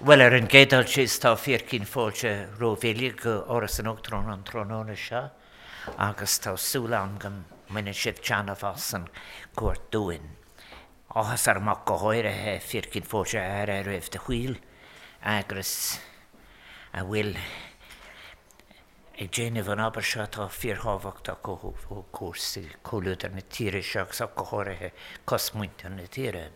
Well ar an gédal is tá fir cín fóilte rohhéige go oras an ochtrón an tróna seo, agus tá súlan go muna sib teanamhas an cuat dúin. Áhas ar mac go háirithe fir cín fóte ar ar raibh de chuil agus a bhfuil ag déanamh an aber seo tá fíorthhaachta go cuasa choúidir na tíire seach sa go háirithe cosmuinte na tíire.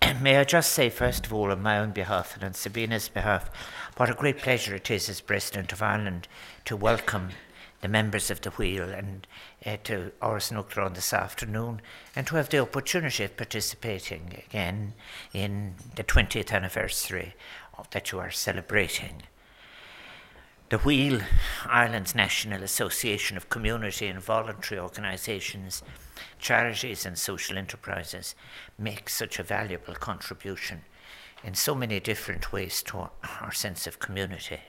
May I just say, first of all, on my own behalf and on Sabina's behalf, what a great pleasure it is as President of Ireland to welcome the members of the wheel and uh, to Áras Uachtaráin this afternoon and to have the opportunity of participating again in the 20th anniversary of, that you are celebrating. The Wheel, Ireland's National Association of Community and Voluntary Organisations, charities and social enterprises, make such a valuable contribution in so many different ways to our, sense of community.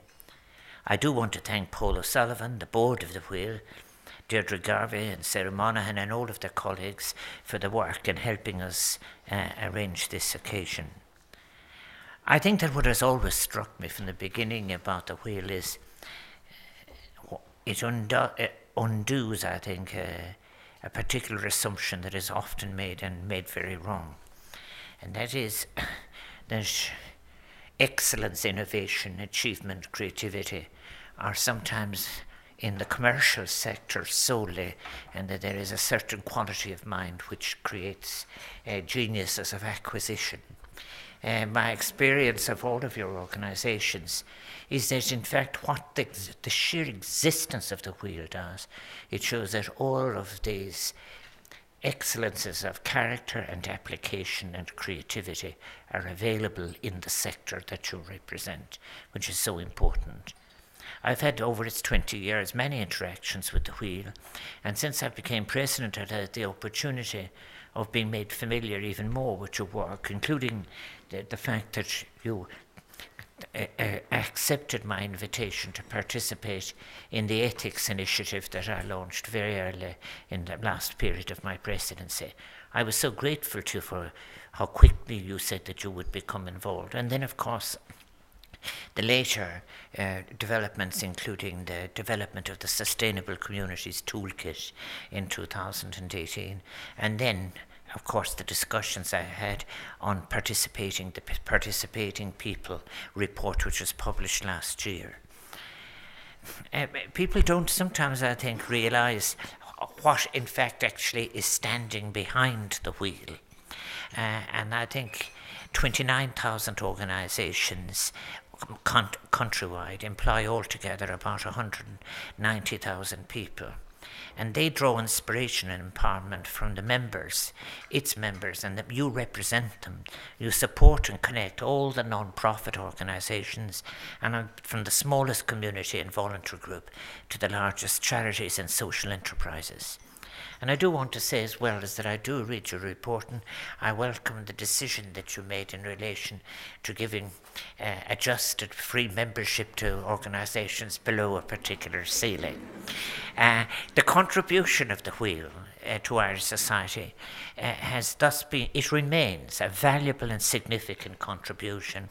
I do want to thank Paul O'Sullivan, the board of the Wheel, Deirdre Garvey and Sarah Monaghan and all of their colleagues for the work in helping us uh, arrange this occasion. I think that what has always struck me from the beginning about the wheel is it undo- uh, undoes, I think, uh, a particular assumption that is often made and made very wrong. And that is that excellence, innovation, achievement, creativity are sometimes in the commercial sector solely, and that there is a certain quality of mind which creates uh, geniuses of acquisition. Uh, my experience of all of your organizations is that, in fact, what the, the sheer existence of the wheel does, it shows that all of these excellences of character and application and creativity are available in the sector that you represent, which is so important. I've had over its 20 years many interactions with the wheel, and since I became president, I've had the opportunity of being made familiar even more with your work, including the, the fact that you uh, uh, accepted my invitation to participate in the ethics initiative that I launched very early in the last period of my presidency. I was so grateful to you for how quickly you said that you would become involved. And then, of course, the later uh, developments, including the development of the Sustainable Communities Toolkit in 2018, and then of course, the discussions I had on participating, the participating people report, which was published last year. Uh, people don't sometimes, I think, realize what, in fact, actually is standing behind the wheel. Uh, and I think 29,000 organizations con- countrywide employ altogether about 190,000 people and they draw inspiration and empowerment from the members, its members, and that you represent them. You support and connect all the non-profit organisations, and from the smallest community and voluntary group to the largest charities and social enterprises. And I do want to say as well as that I do read your report and I welcome the decision that you made in relation to giving uh, adjusted free membership to organisations below a particular ceiling. Uh, the contribution of the wheel uh, to Irish society uh, has thus been, it remains a valuable and significant contribution.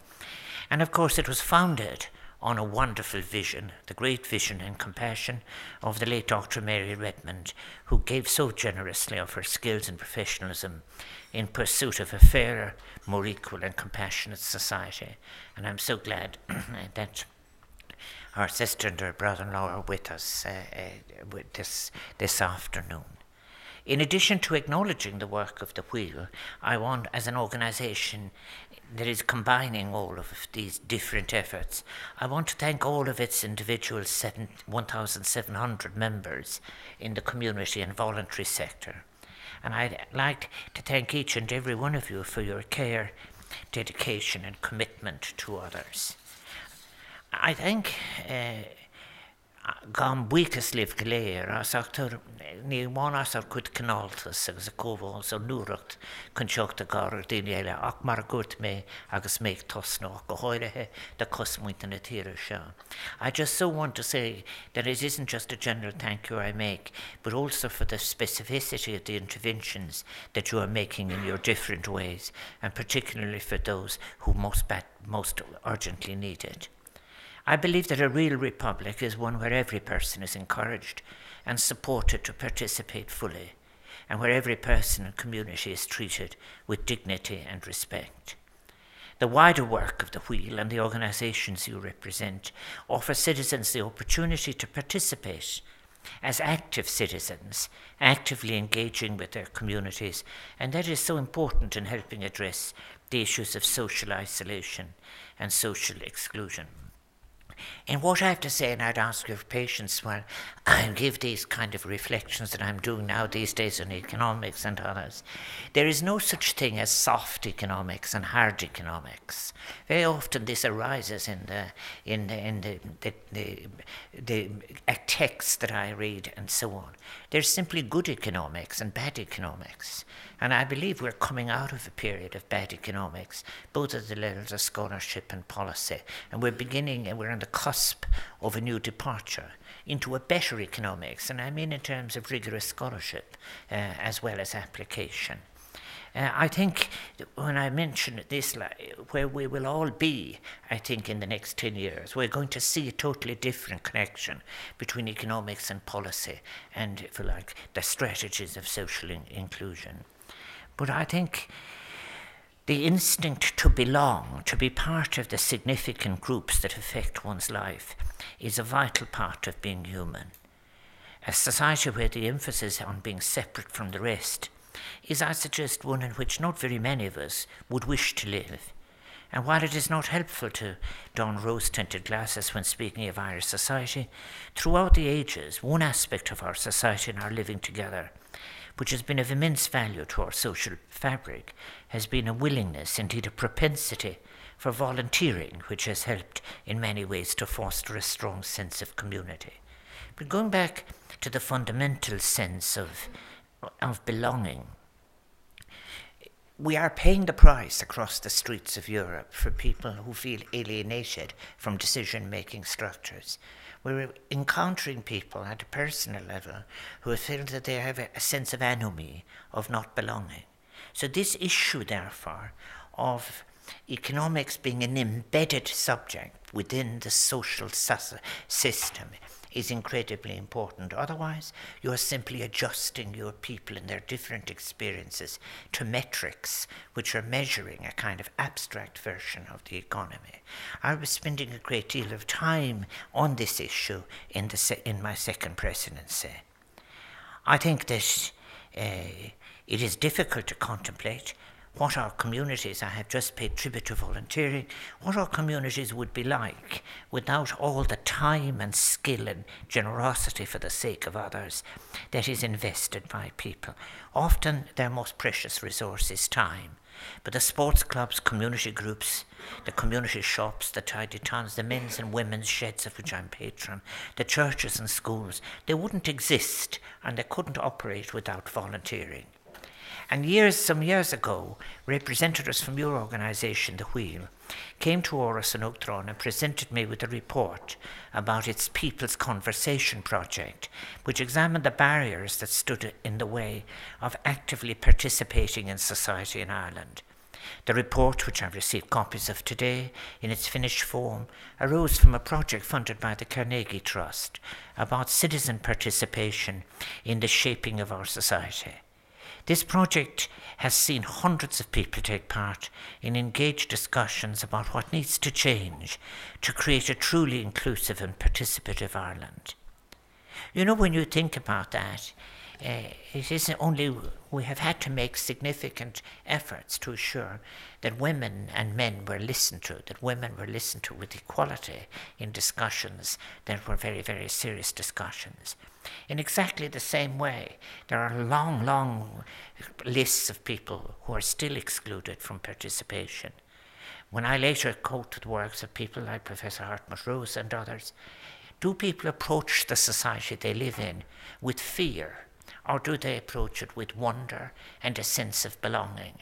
And of course, it was founded on a wonderful vision, the great vision and compassion of the late Dr. Mary Redmond, who gave so generously of her skills and professionalism in pursuit of a fairer, more equal, and compassionate society. And I'm so glad that our sister and her brother-in-law are with us uh, uh, with this this afternoon. In addition to acknowledging the work of the Wheel, I want, as an organisation that is combining all of these different efforts, I want to thank all of its individual 1,700 members in the community and voluntary sector. And I'd like to thank each and every one of you for your care, dedication, and commitment to others. I think uh, goléir as achtar ní mánas ar chud agus a nuúracht chun gar daine eile ach mar gút mé agus méid tosnó go háirithe de na tíire se. I just so want to say that it isn't just a general thank you I make, but also for the specificity of the interventions that you are making in your different ways, and particularly for those who most, most urgently need it. I believe that a real republic is one where every person is encouraged and supported to participate fully, and where every person and community is treated with dignity and respect. The wider work of the Wheel and the organisations you represent offer citizens the opportunity to participate as active citizens, actively engaging with their communities, and that is so important in helping address the issues of social isolation and social exclusion. And what I have to say, and I'd ask your patience while I give these kind of reflections that I'm doing now these days on economics and others, there is no such thing as soft economics and hard economics. Very often this arises in the in the in the the, the, the, the texts that I read and so on. There's simply good economics and bad economics. And I believe we're coming out of a period of bad economics, both at the levels of scholarship and policy. And we're beginning, and we're on the cusp of a new departure into a better economics. And I mean in terms of rigorous scholarship uh, as well as application. Uh, I think when I mention this, where we will all be, I think in the next 10 years, we're going to see a totally different connection between economics and policy and, if you like, the strategies of social in- inclusion. But I think the instinct to belong, to be part of the significant groups that affect one's life, is a vital part of being human. A society where the emphasis on being separate from the rest is, I suggest, one in which not very many of us would wish to live. And while it is not helpful to don rose tinted glasses when speaking of Irish society, throughout the ages, one aspect of our society and our living together which has been of immense value to our social fabric, has been a willingness, indeed a propensity, for volunteering, which has helped in many ways to foster a strong sense of community. But going back to the fundamental sense of, of belonging, we are paying the price across the streets of Europe for people who feel alienated from decision making structures. We're encountering people at a personal level who feel that they have a, sense of anomie, of not belonging. So, this issue, therefore, of economics being an embedded subject within the social system is incredibly important. Otherwise, you are simply adjusting your people and their different experiences to metrics which are measuring a kind of abstract version of the economy. I was spending a great deal of time on this issue in, the se- in my second presidency. I think that uh, it is difficult to contemplate what our communities, I have just paid tribute to volunteering, what our communities would be like without all the time and skill and generosity for the sake of others that is invested by people. Often their most precious resource is time. But the sports clubs, community groups, the community shops, the tidy towns, the men's and women's sheds of which I'm patron, the churches and schools, they wouldn't exist and they couldn't operate without volunteering. And years, some years ago, representatives from your organisation, The Wheel, came to Áras an Uachtaráin and presented me with a report about its People's Conversation project, which examined the barriers that stood in the way of actively participating in society in Ireland. The report, which I've received copies of today in its finished form, arose from a project funded by the Carnegie Trust about citizen participation in the shaping of our society. This project has seen hundreds of people take part in engaged discussions about what needs to change to create a truly inclusive and participative Ireland. You know, when you think about that, uh, it isn't only we have had to make significant efforts to assure that women and men were listened to, that women were listened to with equality in discussions that were very, very serious discussions. In exactly the same way, there are long, long lists of people who are still excluded from participation. When I later quoted works of people like Professor Hartmut Rosa and others, Do people approach the society they live in with fear, or do they approach it with wonder and a sense of belonging?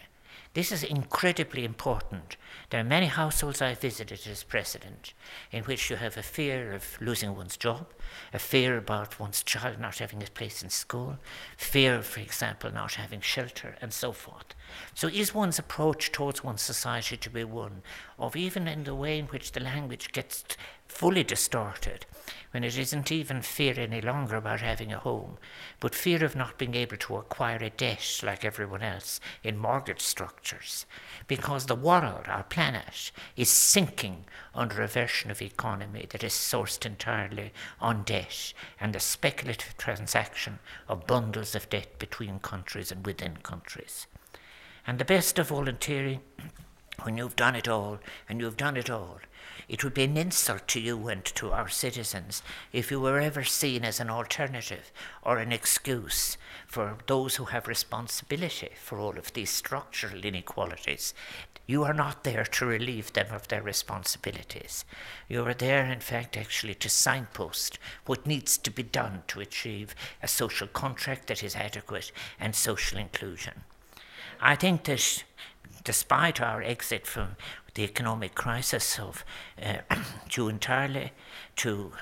This is incredibly important. There are many households I've visited as president in which you have a fear of losing one's job, a fear about one's child not having a place in school, fear, for example, not having shelter, and so forth. So, is one's approach towards one's society to be one of even in the way in which the language gets fully distorted, when it isn't even fear any longer about having a home, but fear of not being able to acquire a debt like everyone else in mortgage structures, because the world, our planet, is sinking under a version of economy that is sourced entirely on debt and the speculative transaction of bundles of debt between countries and within countries. And the best of volunteering, when you've done it all, and you've done it all, it would be an insult to you and to our citizens if you were ever seen as an alternative or an excuse for those who have responsibility for all of these structural inequalities. You are not there to relieve them of their responsibilities. You are there, in fact, actually to signpost what needs to be done to achieve a social contract that is adequate and social inclusion. I think that despite our exit from the economic crisis of uh, due entirely to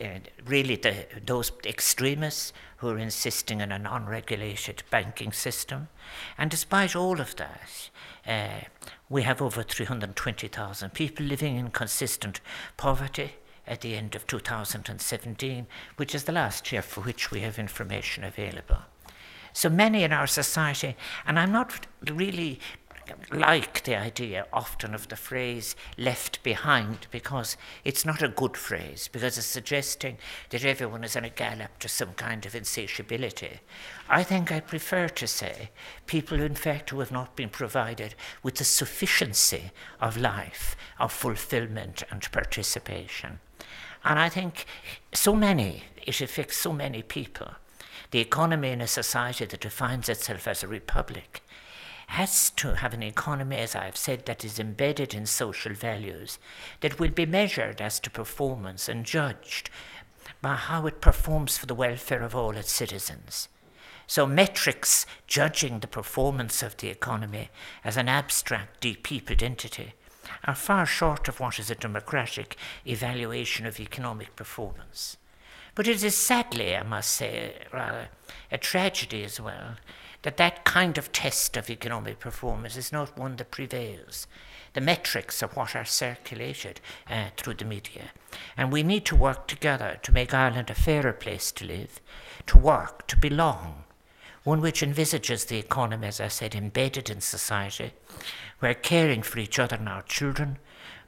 uh, really the, those extremists who are insisting on an unregulated banking system. And despite all of that, uh, we have over 320,000 people living in consistent poverty at the end of 2017, which is the last year for which we have information available. So many in our society, and I'm not really like the idea often of the phrase left behind because it's not a good phrase, because it's suggesting that everyone is on a gallop to some kind of insatiability. I think I prefer to say people, in fact, who have not been provided with the sufficiency of life, of fulfillment and participation. And I think so many, it affects so many people. The economy in a society that defines itself as a republic has to have an economy, as I've said, that is embedded in social values, that will be measured as to performance and judged by how it performs for the welfare of all its citizens. So, metrics judging the performance of the economy as an abstract, depeopled entity are far short of what is a democratic evaluation of economic performance. But it is sadly, I must say, rather a tragedy as well, that that kind of test of economic performance is not one that prevails. The metrics are what are circulated uh, through the media. And we need to work together to make Ireland a fairer place to live, to work, to belong, one which envisages the economy, as I said, embedded in society, where caring for each other and our children,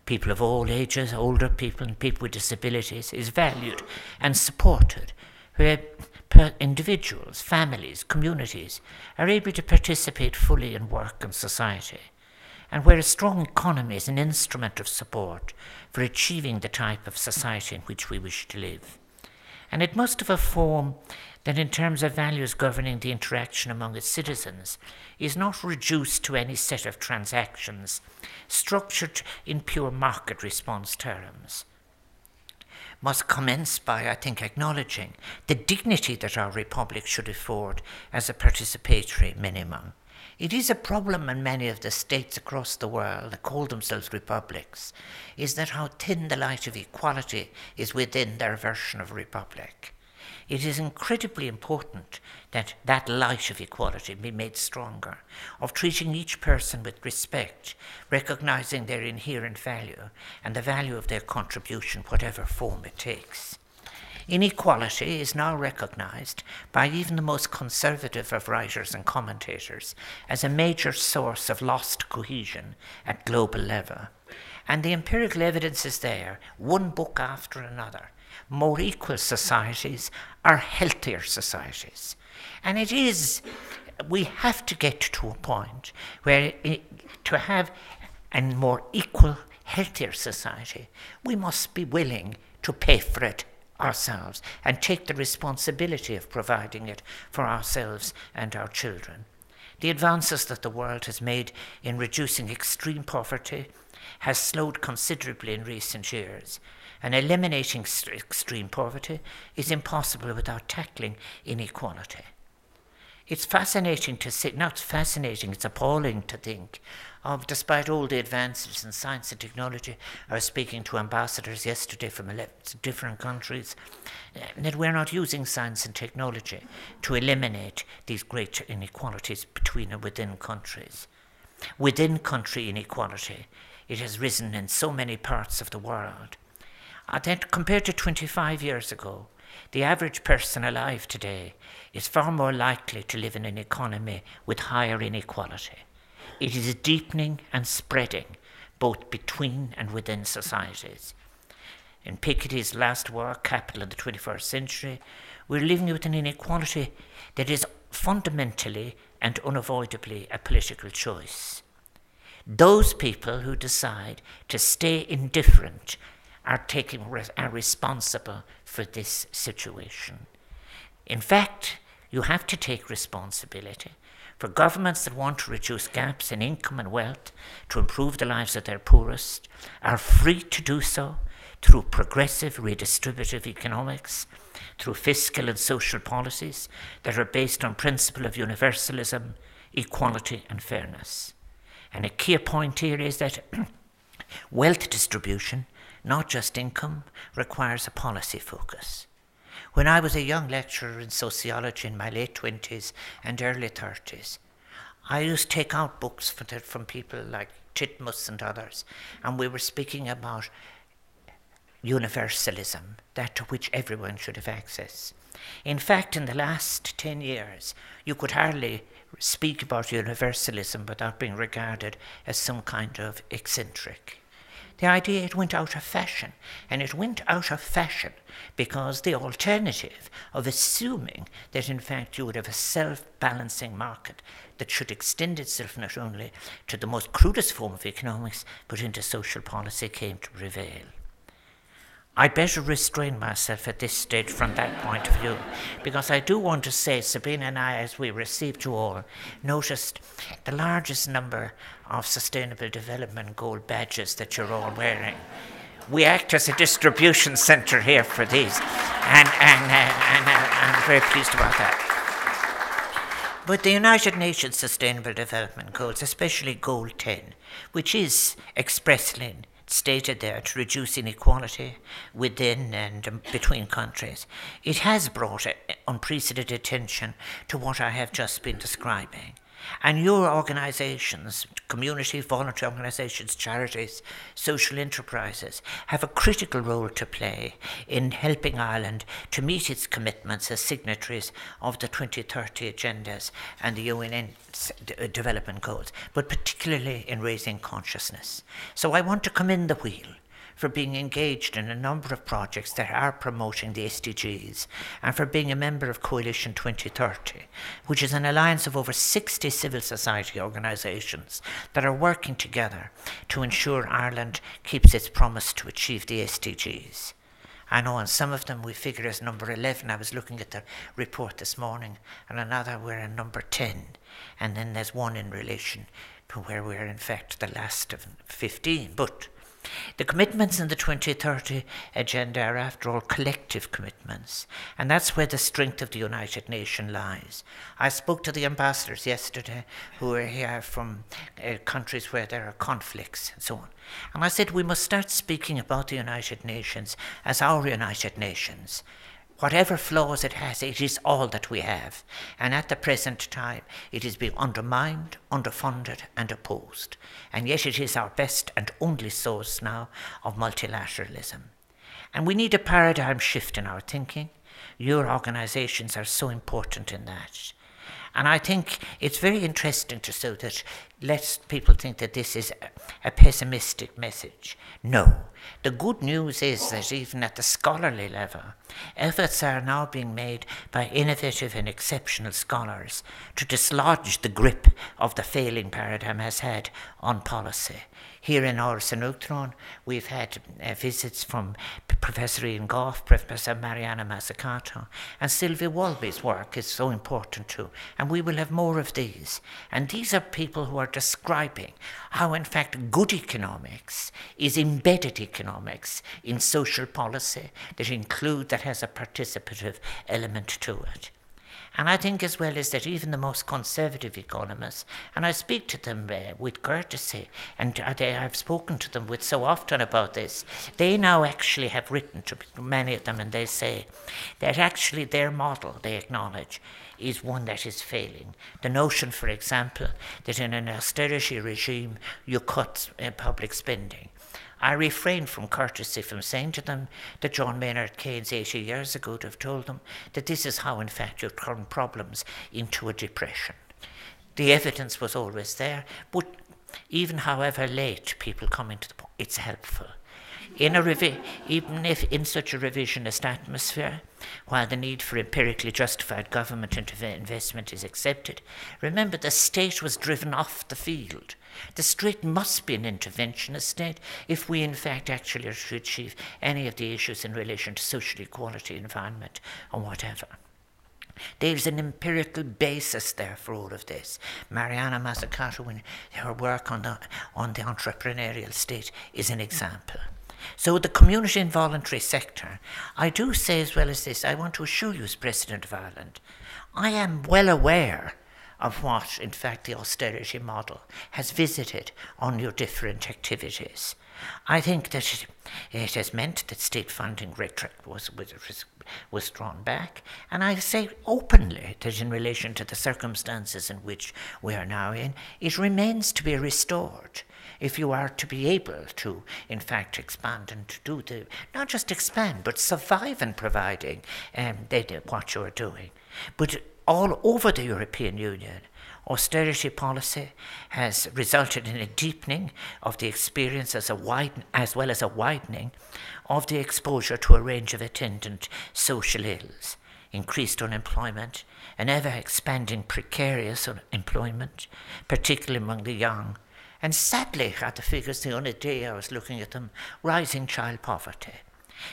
people of all ages, older people, and people with disabilities, is valued and supported, where individuals, families, communities are able to participate fully in work and society, and where a strong economy is an instrument of support for achieving the type of society in which we wish to live. And it must have a form that, in terms of values governing the interaction among its citizens, is not reduced to any set of transactions structured in pure market response terms must commence by, I think, acknowledging the dignity that our republic should afford as a participatory minimum. It is a problem in many of the states across the world that call themselves republics, is that how thin the light of equality is within their version of republic. It is incredibly important that that light of equality be made stronger, of treating each person with respect, recognizing their inherent value and the value of their contribution, whatever form it takes. Inequality is now recognized by even the most conservative of writers and commentators as a major source of lost cohesion at global level. And the empirical evidence is there, one book after another, more equal societies are healthier societies. And it is, we have to get to a point where it, to have a more equal, healthier society, we must be willing to pay for it ourselves and take the responsibility of providing it for ourselves and our children. The advances that the world has made in reducing extreme poverty has slowed considerably in recent years, and eliminating extreme poverty is impossible without tackling inequality. It's fascinating to see, not fascinating, it's appalling to think of, despite all the advances in science and technology, I was speaking to ambassadors yesterday from 11 different countries, uh, that we're not using science and technology to eliminate these great inequalities between and within countries. Within country inequality, it has risen in so many parts of the world. Uh, that compared to 25 years ago, the average person alive today is far more likely to live in an economy with higher inequality. It is deepening and spreading both between and within societies. In Piketty's last work, Capital of the 21st Century, we're living with an inequality that is fundamentally and unavoidably a political choice. Those people who decide to stay indifferent are taking are responsible for this situation. In fact, you have to take responsibility for governments that want to reduce gaps in income and wealth to improve the lives of their poorest are free to do so through progressive redistributive economics, through fiscal and social policies that are based on principle of universalism, equality and fairness. And a key point here is that wealth distribution, not just income, requires a policy focus. When I was a young lecturer in sociology in my late 20s and early 30s, I used to take out books from people like Titmuss and others, and we were speaking about universalism, that to which everyone should have access. In fact, in the last 10 years, you could hardly speak about universalism without being regarded as some kind of eccentric. The idea it went out of fashion, and it went out of fashion because the alternative of assuming that in fact you would have a self balancing market that should extend itself not only to the most crudest form of economics but into social policy came to prevail. I'd better restrain myself at this stage from that point of view, because I do want to say, Sabina and I, as we received you all, noticed the largest number of Sustainable Development Goal badges that you're all wearing. We act as a distribution centre here for these, and, and, and I'm very pleased about that. But the United Nations Sustainable Development Goals, especially Goal 10, which is expressly stated there to reduce inequality within and between countries, it has brought uh, unprecedented attention to what I have just been describing. And your organisations, community, voluntary organisations, charities, social enterprises, have a critical role to play in helping Ireland to meet its commitments as signatories of the 2030 agendas and the UN uh, development goals, but particularly in raising consciousness. So I want to commend the wheel for being engaged in a number of projects that are promoting the SDGs, and for being a member of Coalition 2030, which is an alliance of over 60 civil society organisations that are working together to ensure Ireland keeps its promise to achieve the SDGs. I know on some of them we figure as number 11. I was looking at the report this morning, and another we're in number 10. And then there's one in relation to where we're in fact the last of 15. But the commitments in the 2030 agenda are, after all, collective commitments, and that's where the strength of the United Nations lies. I spoke to the ambassadors yesterday who are here from uh, countries where there are conflicts and so on. And I said we must start speaking about the United Nations as our United Nations Whatever flaws it has, it is all that we have. And at the present time, it is being undermined, underfunded, and opposed. And yet it is our best and only source now of multilateralism. And we need a paradigm shift in our thinking. Your organizations are so important in that. And I think it's very interesting to so that lets people think that this is a, a pessimistic message. No. The good news is that even at the scholarly level, efforts are now being made by innovative and exceptional scholars to dislodge the grip of the failing paradigm has had on policy. Here in Áras Uachtaráin, we've had uh, visits from Professor Ian Gough, Professor Mariana Mazzucato, and Sylvia Walby's work is so important too. And And we will have more of these. And these are people who are describing how, in fact, good economics is embedded economics in social policy that include, that has a participative element to it. And I think as well is that even the most conservative economists, and I speak to them uh, with courtesy, and they, I've spoken to them with so often about this, they now actually have written to many of them, and they say that actually their model, they acknowledge, is one that is failing. The notion, for example, that in an austerity regime you cut uh, public spending. I refrain from courtesy from saying to them that John Maynard Keynes 80 years ago would have told them that this is how, in fact, you turn problems into a depression. The evidence was always there, but even however late people come into the point, it's helpful. In a revi- even if in such a revisionist atmosphere, while the need for empirically justified government investment is accepted, remember the state was driven off the field the state must be an interventionist state if we, in fact, actually are to achieve any of the issues in relation to social equality, environment, or whatever. There's an empirical basis there for all of this. Mariana Mazzucato, in her work on the, on the entrepreneurial state, is an example. So, the community and voluntary sector, I do say as well as this, I want to assure you, as President of Ireland, I am well aware of what, in fact, the austerity model has visited on your different activities. I think that it, has meant that state funding was, was, was drawn back, and I say openly that in relation to the circumstances in which we are now in, it remains to be restored if you are to be able to, in fact, expand and to do the, not just expand, but survive in providing um, what you are doing. But all over the European Union, austerity policy has resulted in a deepening of the experience as, a widen, as well as a widening of the exposure to a range of attendant social ills, increased unemployment, an ever expanding precarious employment, particularly among the young, and sadly, at the figures the only day I was looking at them, rising child poverty.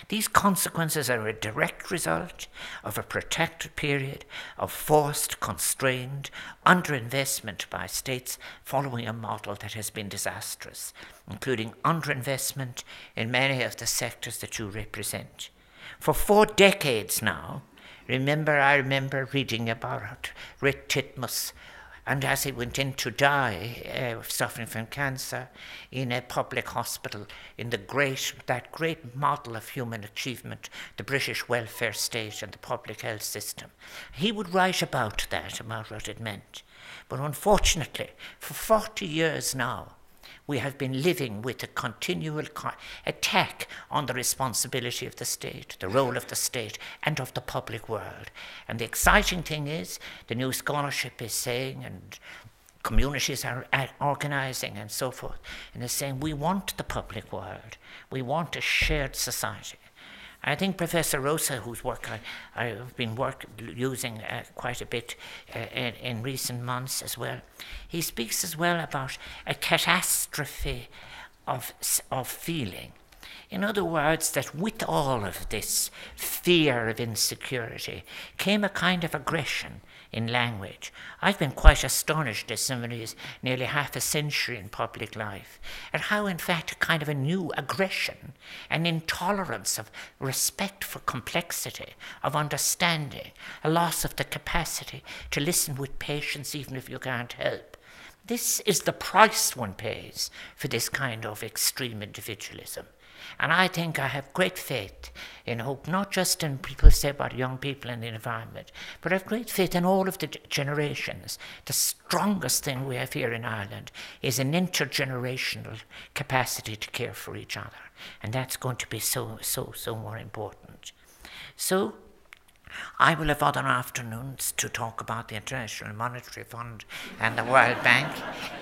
These consequences are a direct result of a protected period of forced, constrained underinvestment by states following a model that has been disastrous, including underinvestment in many of the sectors that you represent. For four decades now, remember, I remember reading about Rick Titmuss and as he went in to die, uh, suffering from cancer, in a public hospital, in the great, that great model of human achievement, the British welfare state and the public health system, he would write about that, about what it meant. But unfortunately, for 40 years now, we have been living with a continual co- attack on the responsibility of the state, the role of the state, and of the public world. And the exciting thing is, the new scholarship is saying, and communities are organizing and so forth, and they're saying, we want the public world, we want a shared society. I think Professor Rosa, whose work I, have been work, using uh, quite a bit uh, in, in, recent months as well, he speaks as well about a catastrophe of, of feeling. In other words, that with all of this fear of insecurity came a kind of aggression in language. I've been quite astonished as somebody who's nearly half a century in public life at how, in fact, a kind of a new aggression, an intolerance of respect for complexity, of understanding, a loss of the capacity to listen with patience even if you can't help. This is the price one pays for this kind of extreme individualism. And I think I have great faith in hope, not just in people say about young people and the environment, but I have great faith in all of the generations. The strongest thing we have here in Ireland is an intergenerational capacity to care for each other. And that's going to be so, so, so more important. So, I will have other afternoons to talk about the International Monetary Fund and the World Bank,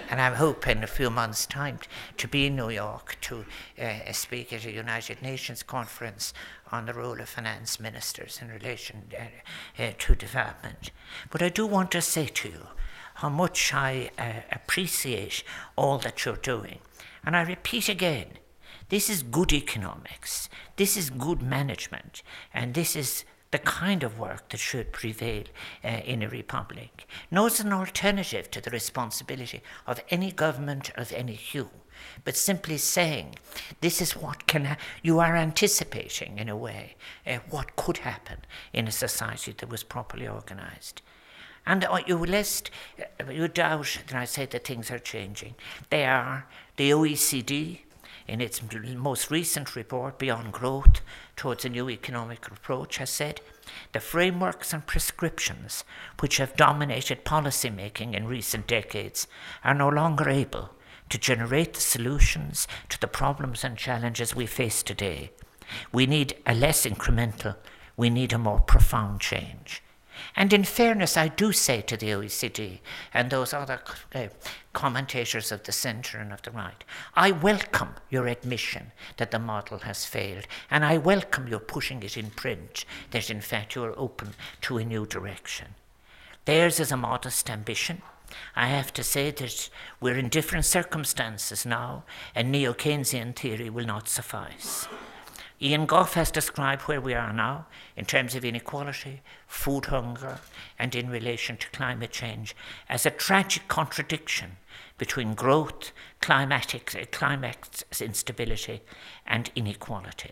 and I hope in a few months' time to be in New York to uh, speak at a United Nations conference on the role of finance ministers in relation uh, uh, to development. But I do want to say to you how much I uh, appreciate all that you're doing. And I repeat again, this is good economics, this is good management, and this is the kind of work that should prevail uh, in a republic, not as an alternative to the responsibility of any government of any hue, but simply saying this is what can ha- you are anticipating in a way uh, what could happen in a society that was properly organized. And uh, you list, you doubt that I say that things are changing. They are. The OECD, in its most recent report, Beyond Growth Towards a New Economic Approach, has said the frameworks and prescriptions which have dominated policy making in recent decades are no longer able to generate the solutions to the problems and challenges we face today. We need a less incremental, we need a more profound change. And in fairness, I do say to the OECD and those other uh, commentators of the centre and of the right, I welcome your admission that the model has failed, and I welcome your pushing it in print that in fact you are open to a new direction. Theirs is a modest ambition. I have to say that we're in different circumstances now, and neo Keynesian theory will not suffice. Ian Gough has described where we are now in terms of inequality, food hunger, and in relation to climate change as a tragic contradiction between growth, climatic, uh, climax instability, and inequality.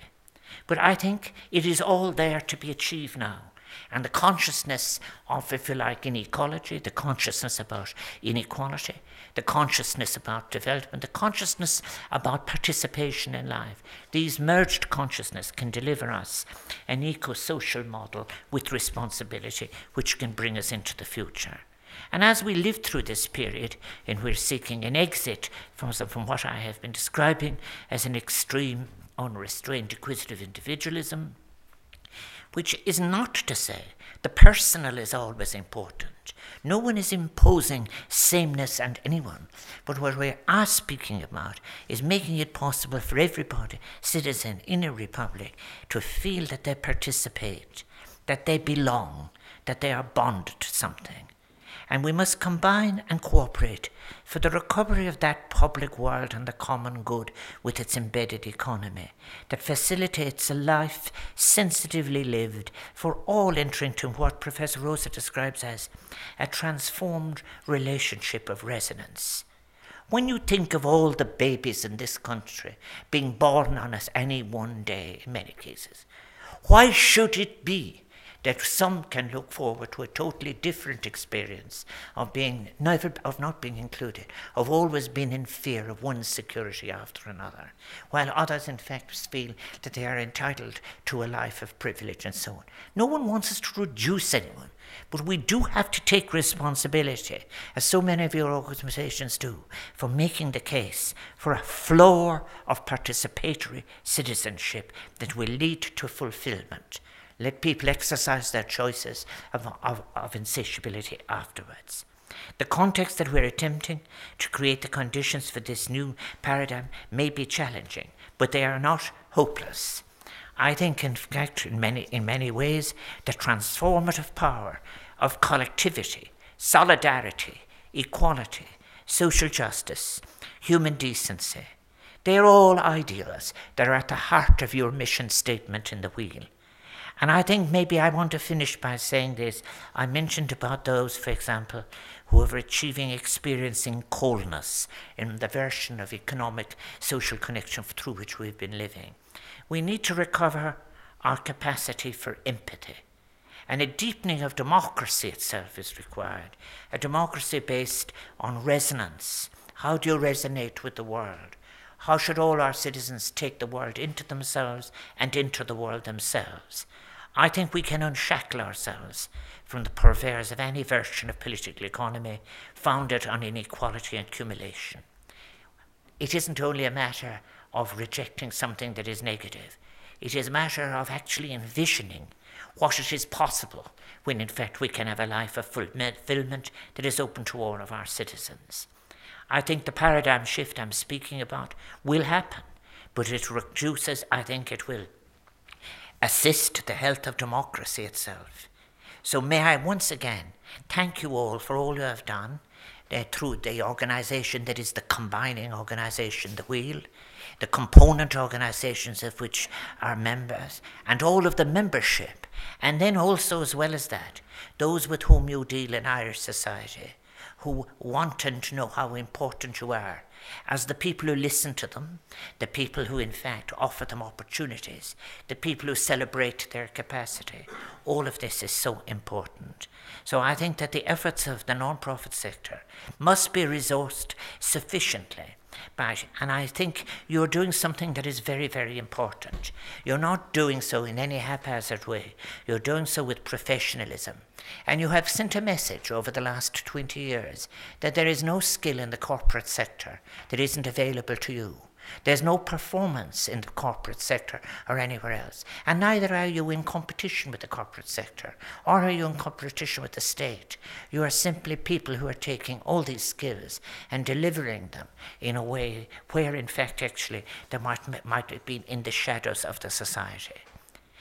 But I think it is all there to be achieved now. And the consciousness of, if you like, inequality, the consciousness about inequality, the consciousness about development, the consciousness about participation in life. These merged consciousness can deliver us an eco social model with responsibility, which can bring us into the future. And as we live through this period, and we're seeking an exit from, from what I have been describing as an extreme, unrestrained, acquisitive individualism, which is not to say the personal is always important. No one is imposing sameness on anyone, but what we are speaking about is making it possible for everybody, citizen in a republic, to feel that they participate, that they belong, that they are bonded to something. And we must combine and cooperate for the recovery of that public world and the common good with its embedded economy that facilitates a life sensitively lived for all entering to what Professor Rosa describes as a transformed relationship of resonance. When you think of all the babies in this country being born on us any one day, in many cases, why should it be that some can look forward to a totally different experience of being never of not being included, of always being in fear of one security after another, while others in fact feel that they are entitled to a life of privilege and so on. No one wants us to reduce anyone. But we do have to take responsibility, as so many of your organizations do, for making the case for a floor of participatory citizenship that will lead to fulfillment let people exercise their choices of, of, of insatiability afterwards. The context that we're attempting to create the conditions for this new paradigm may be challenging, but they are not hopeless. I think, in fact, in many, in many ways, the transformative power of collectivity, solidarity, equality, social justice, human decency, they're all ideals that are at the heart of your mission statement in the wheel. And I think maybe I want to finish by saying this. I mentioned about those, for example, who are achieving experiencing coldness in the version of economic social connection through which we've been living. We need to recover our capacity for empathy. And a deepening of democracy itself is required. A democracy based on resonance. How do you resonate with the world? How should all our citizens take the world into themselves and into the world themselves? I think we can unshackle ourselves from the purveyors of any version of political economy founded on inequality and accumulation. It isn't only a matter of rejecting something that is negative, it is a matter of actually envisioning what it is possible when, in fact, we can have a life of fulfillment that is open to all of our citizens. I think the paradigm shift I'm speaking about will happen, but it reduces, I think it will assist the health of democracy itself. So may I once again thank you all for all you have done uh, through the organization that is the combining organization, the wheel, the component organizations of which are members, and all of the membership And then also, as well as that, those with whom you deal in Irish society who want to know how important you are as the people who listen to them, the people who in fact offer them opportunities, the people who celebrate their capacity. All of this is so important. So I think that the efforts of the non-profit sector must be resourced sufficiently but, and I think you're doing something that is very, very important. You're not doing so in any haphazard way. You're doing so with professionalism. And you have sent a message over the last 20 years that there is no skill in the corporate sector that isn't available to you. There's no performance in the corporate sector or anywhere else. And neither are you in competition with the corporate sector or are you in competition with the state. You are simply people who are taking all these skills and delivering them in a way where, in fact, actually, they might, might have been in the shadows of the society.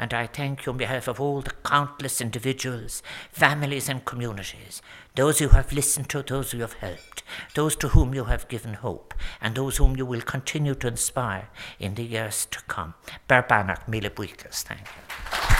And I thank you on behalf of all the countless individuals, families, and communities, those who have listened to, those who have helped, those to whom you have given hope, and those whom you will continue to inspire in the years to come. Barbanach Mila Thank you.